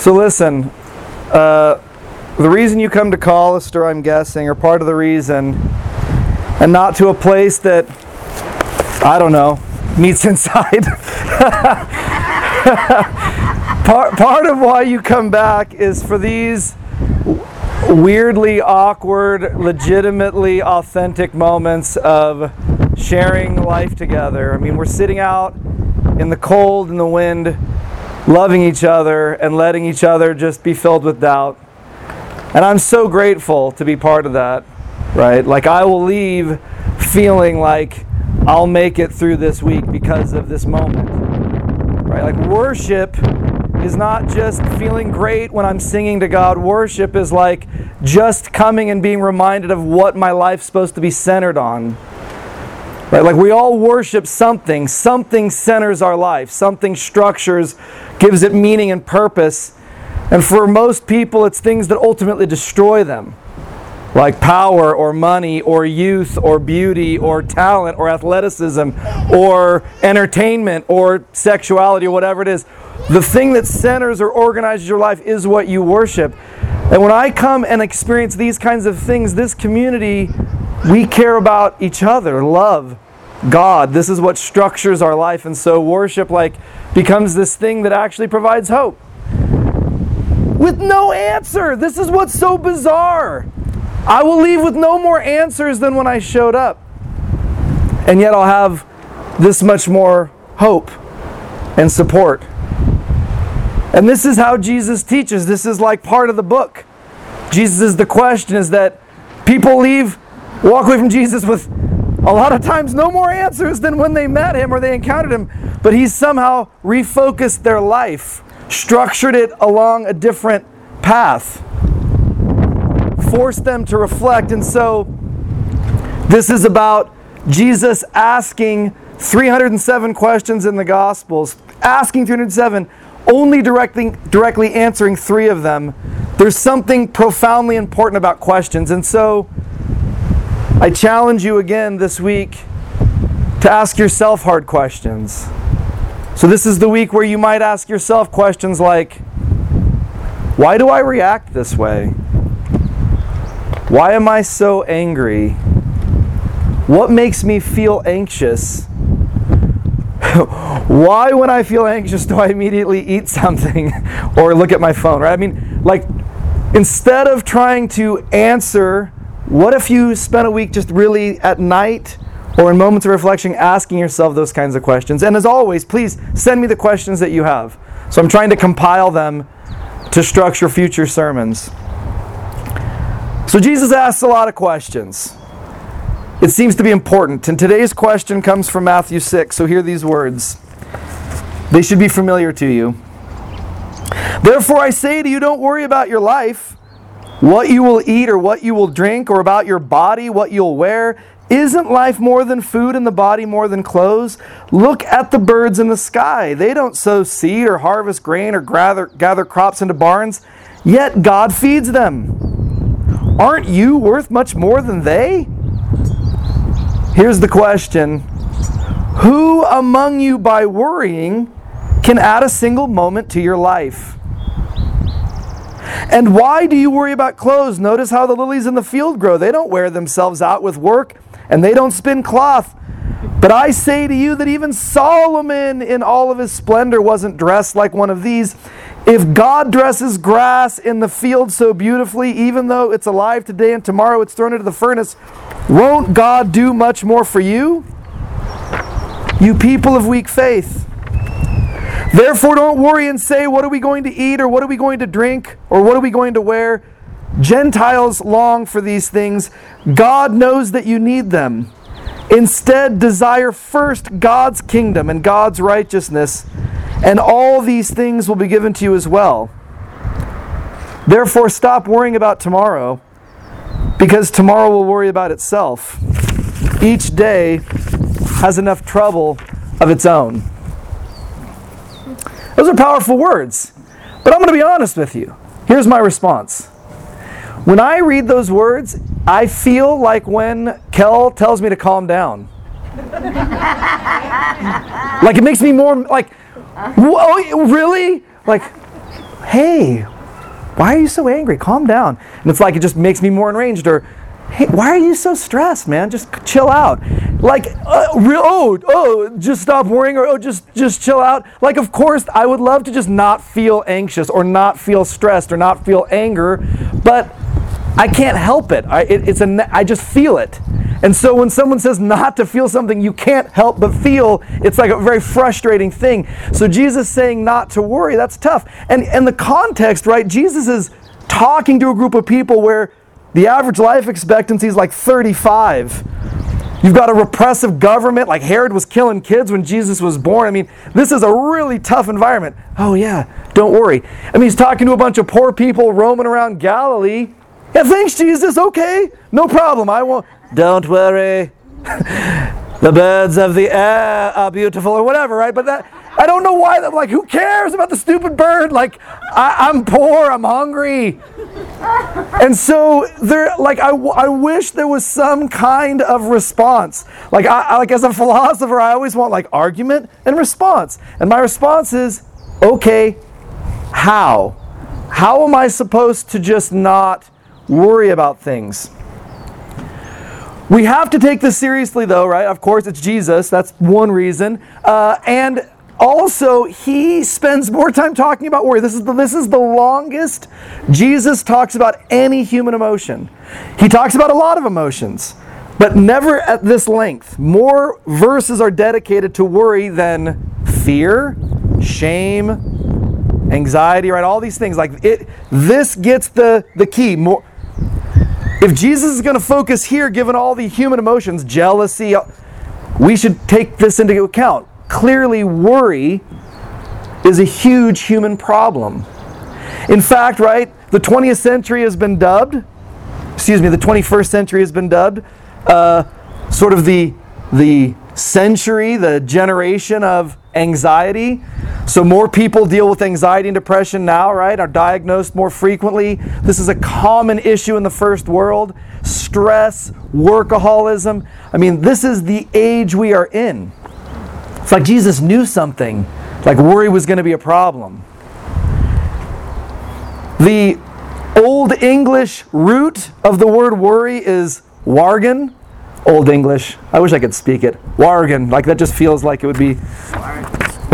So listen, uh, the reason you come to Collister, I'm guessing, or part of the reason, and not to a place that I don't know meets inside. part part of why you come back is for these weirdly awkward, legitimately authentic moments of sharing life together. I mean, we're sitting out in the cold and the wind, loving each other and letting each other just be filled with doubt. And I'm so grateful to be part of that, right? Like, I will leave feeling like I'll make it through this week because of this moment, right? Like, worship is not just feeling great when I'm singing to God. Worship is like just coming and being reminded of what my life's supposed to be centered on. Right? Like we all worship something. Something centers our life. Something structures, gives it meaning and purpose. And for most people, it's things that ultimately destroy them. Like power or money or youth or beauty or talent or athleticism or entertainment or sexuality or whatever it is. The thing that centers or organizes your life is what you worship. And when I come and experience these kinds of things, this community, we care about each other, love God. This is what structures our life. And so worship like becomes this thing that actually provides hope. With no answer. This is what's so bizarre. I will leave with no more answers than when I showed up. And yet I'll have this much more hope and support. And this is how Jesus teaches. This is like part of the book. Jesus is the question is that people leave, walk away from Jesus with a lot of times no more answers than when they met him or they encountered him. But he's somehow refocused their life, structured it along a different path, forced them to reflect. And so this is about Jesus asking 307 questions in the Gospels, asking 307 only directly, directly answering three of them, there's something profoundly important about questions. And so I challenge you again this week to ask yourself hard questions. So this is the week where you might ask yourself questions like Why do I react this way? Why am I so angry? What makes me feel anxious? why when I feel anxious do I immediately eat something or look at my phone, right? I mean, like instead of trying to answer, what if you spent a week just really at night or in moments of reflection asking yourself those kinds of questions? And as always, please send me the questions that you have. So I'm trying to compile them to structure future sermons. So Jesus asks a lot of questions. It seems to be important. And today's question comes from Matthew 6. So hear these words. They should be familiar to you. Therefore, I say to you, don't worry about your life, what you will eat or what you will drink, or about your body, what you'll wear. Isn't life more than food and the body more than clothes? Look at the birds in the sky. They don't sow seed or harvest grain or gather, gather crops into barns, yet God feeds them. Aren't you worth much more than they? Here's the question Who among you, by worrying, can add a single moment to your life? And why do you worry about clothes? Notice how the lilies in the field grow. They don't wear themselves out with work, and they don't spin cloth. But I say to you that even Solomon, in all of his splendor, wasn't dressed like one of these. If God dresses grass in the field so beautifully, even though it's alive today and tomorrow it's thrown into the furnace, won't God do much more for you? You people of weak faith. Therefore, don't worry and say, What are we going to eat, or what are we going to drink, or what are we going to wear? Gentiles long for these things. God knows that you need them. Instead, desire first God's kingdom and God's righteousness, and all these things will be given to you as well. Therefore, stop worrying about tomorrow because tomorrow will worry about itself. Each day has enough trouble of its own. Those are powerful words, but I'm going to be honest with you. Here's my response. When I read those words, I feel like when Kel tells me to calm down. like it makes me more like, whoa, oh, really? Like, hey, why are you so angry? Calm down. And it's like it just makes me more enraged. Or, hey, why are you so stressed, man? Just chill out. Like, uh, real, oh, oh, just stop worrying, or oh, just just chill out. Like, of course, I would love to just not feel anxious, or not feel stressed, or not feel anger, but I can't help it. I, it, it's a, I just feel it. And so when someone says not to feel something you can't help but feel, it's like a very frustrating thing. So Jesus saying not to worry, that's tough. And and the context, right? Jesus is talking to a group of people where the average life expectancy is like 35. You've got a repressive government, like Herod was killing kids when Jesus was born. I mean, this is a really tough environment. Oh, yeah, don't worry. I mean, he's talking to a bunch of poor people roaming around Galilee. Yeah, thanks, Jesus. Okay, no problem. I won't. Don't worry. the birds of the air are beautiful, or whatever, right? But that. I don't know why. Like, who cares about the stupid bird? Like, I, I'm poor. I'm hungry. And so there, like, I, I wish there was some kind of response. Like, I, like as a philosopher, I always want like argument and response. And my response is, okay, how? How am I supposed to just not worry about things? We have to take this seriously, though, right? Of course, it's Jesus. That's one reason. Uh, and also, he spends more time talking about worry. This is, the, this is the longest Jesus talks about any human emotion. He talks about a lot of emotions, but never at this length. More verses are dedicated to worry than fear, shame, anxiety, right? All these things. Like it this gets the, the key. More if Jesus is going to focus here, given all the human emotions, jealousy, we should take this into account. Clearly, worry is a huge human problem. In fact, right, the 20th century has been dubbed, excuse me, the 21st century has been dubbed uh, sort of the, the century, the generation of anxiety. So, more people deal with anxiety and depression now, right? Are diagnosed more frequently. This is a common issue in the first world. Stress, workaholism. I mean, this is the age we are in. It's like Jesus knew something, like worry was going to be a problem. The Old English root of the word worry is wargan, Old English. I wish I could speak it. Wargan. Like that just feels like it would be.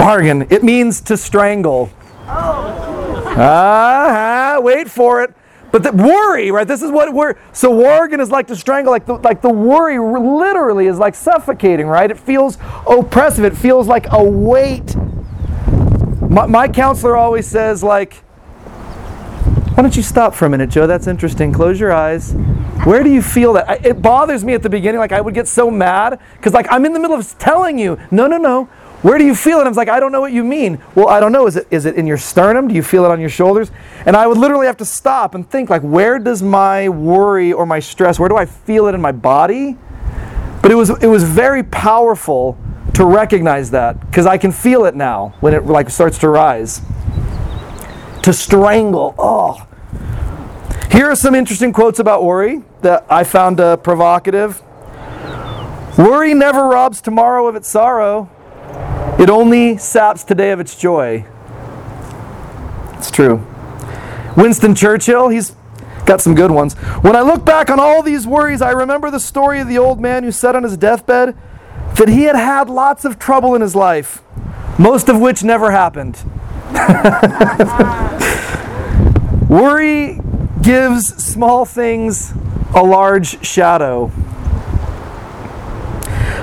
Wargan. It means to strangle. Oh. Ah, wait for it. But the worry, right? This is what we're. So wargan is like to strangle. Like the, like the worry literally is like suffocating, right? It feels oppressive. It feels like a weight. My, my counselor always says like why don't you stop for a minute, Joe? That's interesting. Close your eyes. Where do you feel that? It bothers me at the beginning. Like I would get so mad because like I'm in the middle of telling you, no, no, no. Where do you feel it? I was like, I don't know what you mean. Well, I don't know. Is it is it in your sternum? Do you feel it on your shoulders? And I would literally have to stop and think like, where does my worry or my stress? Where do I feel it in my body? But it was it was very powerful to recognize that because I can feel it now when it like starts to rise. To strangle. Oh, here are some interesting quotes about worry that I found uh, provocative. Worry never robs tomorrow of its sorrow, it only saps today of its joy. It's true. Winston Churchill, he's got some good ones. When I look back on all these worries, I remember the story of the old man who said on his deathbed that he had had lots of trouble in his life, most of which never happened. Worry gives small things a large shadow.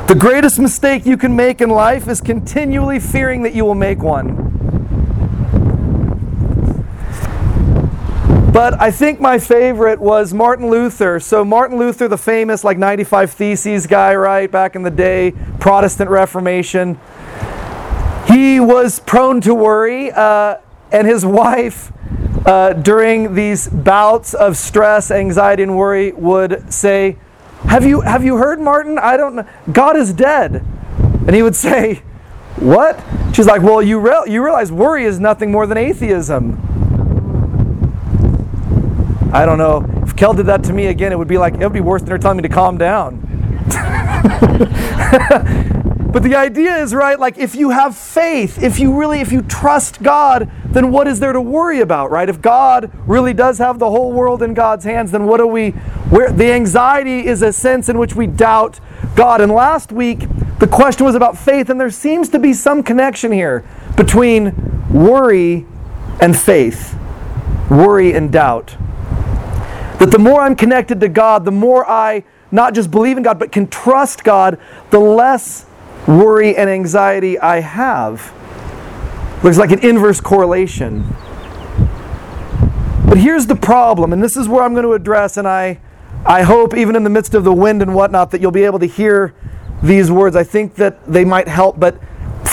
The greatest mistake you can make in life is continually fearing that you will make one. But I think my favorite was Martin Luther. So, Martin Luther, the famous, like 95 Theses guy, right, back in the day, Protestant Reformation, he was prone to worry, uh, and his wife uh, during these bouts of stress, anxiety, and worry would say, have you, have you heard, Martin? I don't know. God is dead. And he would say, What? She's like, Well, you, re- you realize worry is nothing more than atheism. I don't know. If Kel did that to me again, it would be like, it would be worse than her telling me to calm down. but the idea is, right, like if you have faith, if you really, if you trust God, then what is there to worry about, right? If God really does have the whole world in God's hands, then what are we where the anxiety is a sense in which we doubt God. And last week the question was about faith and there seems to be some connection here between worry and faith. Worry and doubt. That the more I'm connected to God, the more I not just believe in God, but can trust God, the less worry and anxiety I have. Looks like an inverse correlation. But here's the problem, and this is where I'm going to address, and I, I hope, even in the midst of the wind and whatnot, that you'll be able to hear these words. I think that they might help, but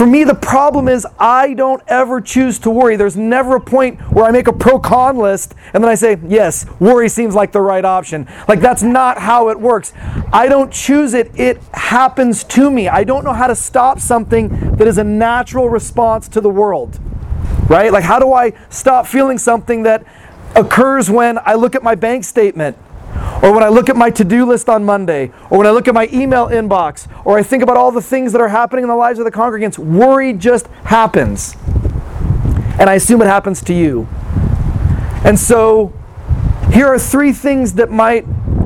for me, the problem is I don't ever choose to worry. There's never a point where I make a pro con list and then I say, yes, worry seems like the right option. Like, that's not how it works. I don't choose it, it happens to me. I don't know how to stop something that is a natural response to the world, right? Like, how do I stop feeling something that occurs when I look at my bank statement? Or when I look at my to do list on Monday, or when I look at my email inbox, or I think about all the things that are happening in the lives of the congregants, worry just happens. And I assume it happens to you. And so, here are three things that might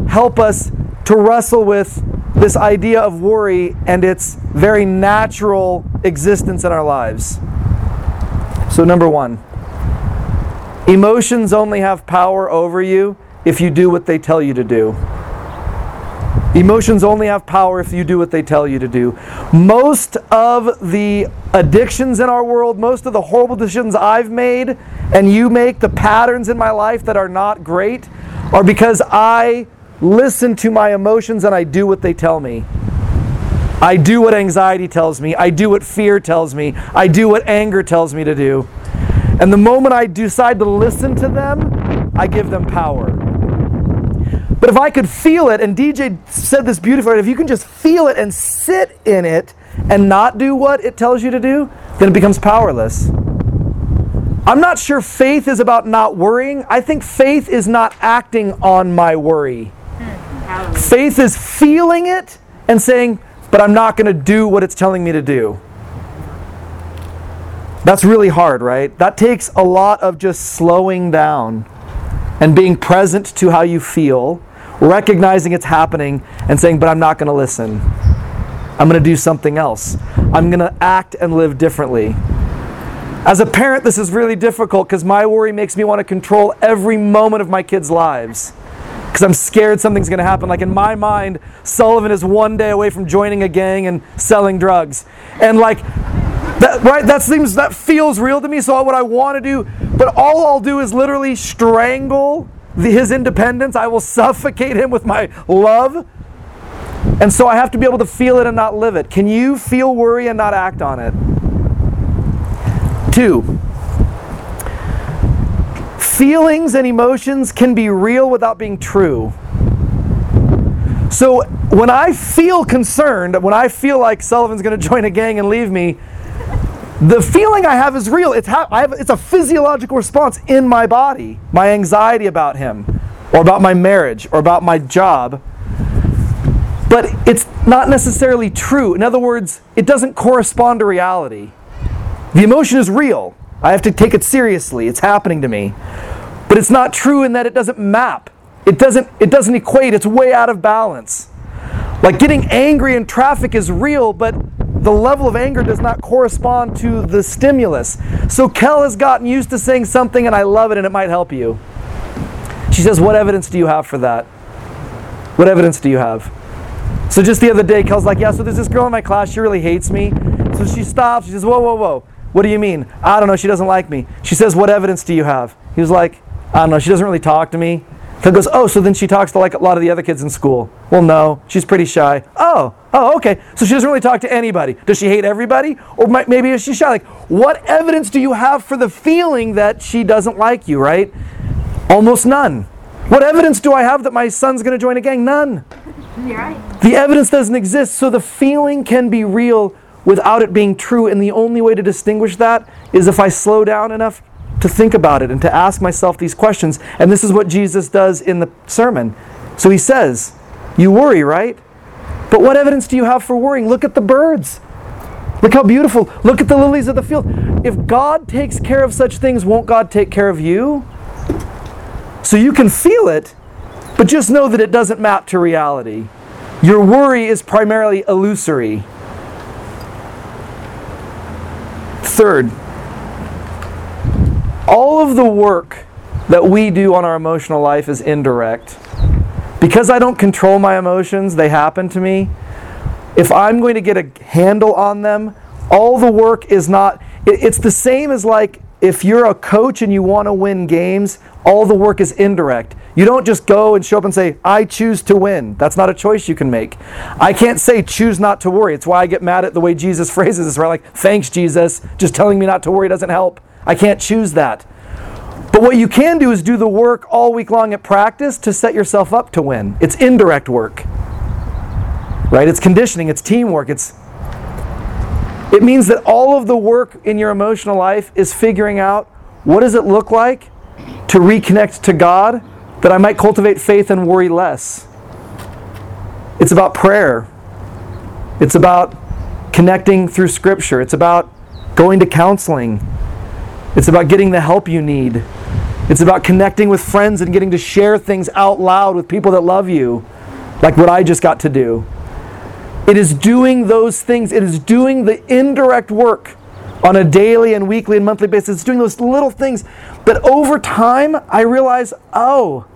help us to wrestle with this idea of worry and its very natural existence in our lives. So, number one, emotions only have power over you if you do what they tell you to do. Emotions only have power if you do what they tell you to do. Most of the addictions in our world, most of the horrible decisions I've made and you make, the patterns in my life that are not great, are because I listen to my emotions and I do what they tell me. I do what anxiety tells me. I do what fear tells me. I do what anger tells me to do. And the moment I decide to listen to them, I give them power. But if I could feel it, and DJ said this beautifully, if you can just feel it and sit in it and not do what it tells you to do, then it becomes powerless. I'm not sure faith is about not worrying. I think faith is not acting on my worry. Faith is feeling it and saying, but I'm not going to do what it's telling me to do. That's really hard, right? That takes a lot of just slowing down and being present to how you feel recognizing it's happening and saying, but I'm not going to listen. I'm going to do something else. I'm going to act and live differently. As a parent, this is really difficult because my worry makes me want to control every moment of my kids' lives. Because I'm scared something's going to happen. Like in my mind, Sullivan is one day away from joining a gang and selling drugs. And like, that, right, that seems, that feels real to me. So what I want to do, but all I'll do is literally strangle his independence. I will suffocate him with my love. And so I have to be able to feel it and not live it. Can you feel worry and not act on it? Two, feelings and emotions can be real without being true. So when I feel concerned, when I feel like Sullivan's going to join a gang and leave me, the feeling I have is real. It's, ha- have, it's a physiological response in my body. My anxiety about him, or about my marriage, or about my job. But it's not necessarily true. In other words, it doesn't correspond to reality. The emotion is real. I have to take it seriously. It's happening to me. But it's not true in that it doesn't map. It doesn't it doesn't equate. It's way out of balance. Like getting angry in traffic is real, but the level of anger does not correspond to the stimulus. So Kel has gotten used to saying something, and I love it, and it might help you. She says, What evidence do you have for that? What evidence do you have? So just the other day, Kel's like, Yeah, so there's this girl in my class, she really hates me. So she stops, she says, Whoa, whoa, whoa. What do you mean? I don't know, she doesn't like me. She says, What evidence do you have? He was like, I don't know, she doesn't really talk to me. Phil goes, oh, so then she talks to like a lot of the other kids in school. Well, no, she's pretty shy. Oh, oh, okay. So she doesn't really talk to anybody. Does she hate everybody? Or might, maybe is she shy? Like, what evidence do you have for the feeling that she doesn't like you, right? Almost none. What evidence do I have that my son's going to join a gang? None. You're right. The evidence doesn't exist, so the feeling can be real without it being true, and the only way to distinguish that is if I slow down enough to think about it and to ask myself these questions. And this is what Jesus does in the sermon. So he says, You worry, right? But what evidence do you have for worrying? Look at the birds. Look how beautiful. Look at the lilies of the field. If God takes care of such things, won't God take care of you? So you can feel it, but just know that it doesn't map to reality. Your worry is primarily illusory. Third, all of the work that we do on our emotional life is indirect. Because I don't control my emotions, they happen to me. If I'm going to get a handle on them, all the work is not, it's the same as like if you're a coach and you want to win games, all the work is indirect. You don't just go and show up and say, I choose to win. That's not a choice you can make. I can't say, choose not to worry. It's why I get mad at the way Jesus phrases this, right? Like, thanks, Jesus. Just telling me not to worry doesn't help. I can't choose that. But what you can do is do the work all week long at practice to set yourself up to win. It's indirect work. Right? It's conditioning, it's teamwork, it's it means that all of the work in your emotional life is figuring out what does it look like to reconnect to God that I might cultivate faith and worry less. It's about prayer. It's about connecting through scripture. It's about going to counseling. It's about getting the help you need. It's about connecting with friends and getting to share things out loud with people that love you, like what I just got to do. It is doing those things, it is doing the indirect work on a daily and weekly and monthly basis. It's doing those little things. But over time, I realize, oh,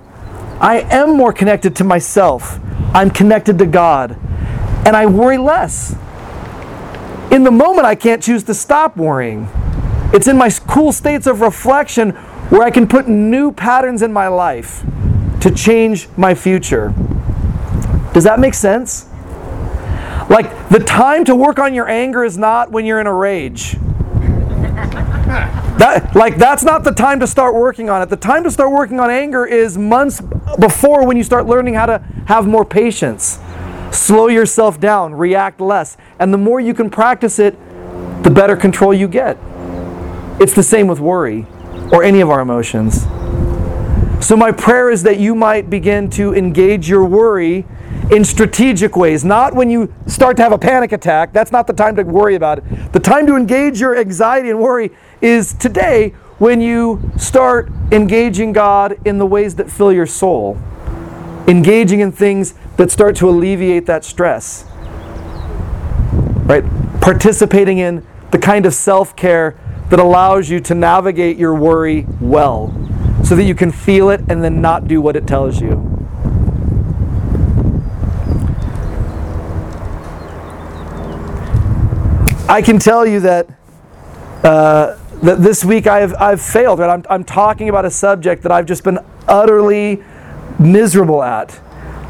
I am more connected to myself. I'm connected to God. And I worry less. In the moment, I can't choose to stop worrying. It's in my cool states of reflection where I can put new patterns in my life to change my future. Does that make sense? Like, the time to work on your anger is not when you're in a rage. That, like that's not the time to start working on it. The time to start working on anger is months before when you start learning how to have more patience. Slow yourself down, react less. And the more you can practice it, the better control you get. It's the same with worry or any of our emotions. So, my prayer is that you might begin to engage your worry in strategic ways, not when you start to have a panic attack. That's not the time to worry about it. The time to engage your anxiety and worry is today when you start engaging God in the ways that fill your soul, engaging in things that start to alleviate that stress. Right? Participating in the kind of self care that allows you to navigate your worry well so that you can feel it and then not do what it tells you. I can tell you that uh, that this week I've, I've failed. Right? I'm, I'm talking about a subject that I've just been utterly miserable at.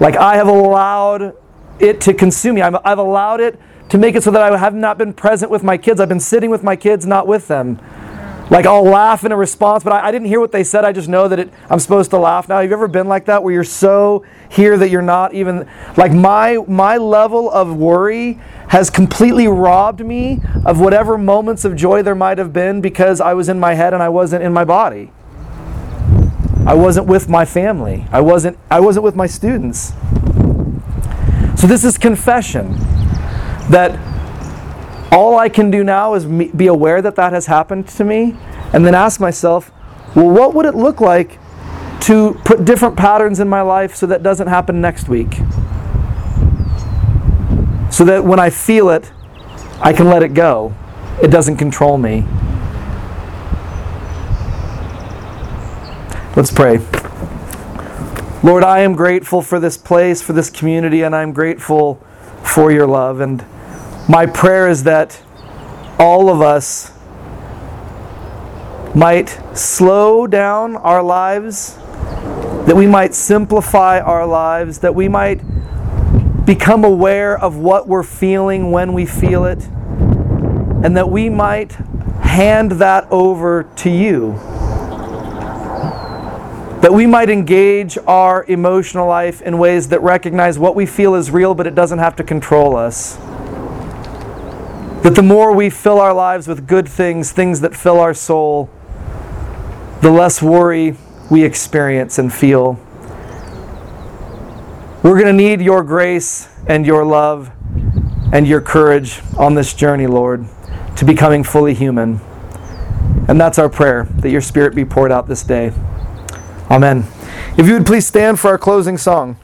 Like I have allowed it to consume me. I've, I've allowed it to make it so that I have not been present with my kids. I've been sitting with my kids, not with them. Like I'll laugh in a response, but I, I, didn't hear what they said. I just know that it, I'm supposed to laugh now. Have you ever been like that, where you're so here that you're not even like my my level of worry has completely robbed me of whatever moments of joy there might have been because I was in my head and I wasn't in my body. I wasn't with my family. I wasn't I wasn't with my students. So this is confession that all I can do now is be aware that that has happened to me and then ask myself, well, what would it look like to put different patterns in my life so that doesn't happen next week? So that when I feel it, I can let it go. It doesn't control me. Let's pray. Lord, I am grateful for this place, for this community, and I'm grateful for your love. And my prayer is that all of us might slow down our lives, that we might simplify our lives, that we might become aware of what we're feeling when we feel it, and that we might hand that over to you. That we might engage our emotional life in ways that recognize what we feel is real, but it doesn't have to control us. That the more we fill our lives with good things, things that fill our soul, the less worry we experience and feel. We're going to need your grace and your love and your courage on this journey, Lord, to becoming fully human. And that's our prayer, that your Spirit be poured out this day. Amen. If you would please stand for our closing song.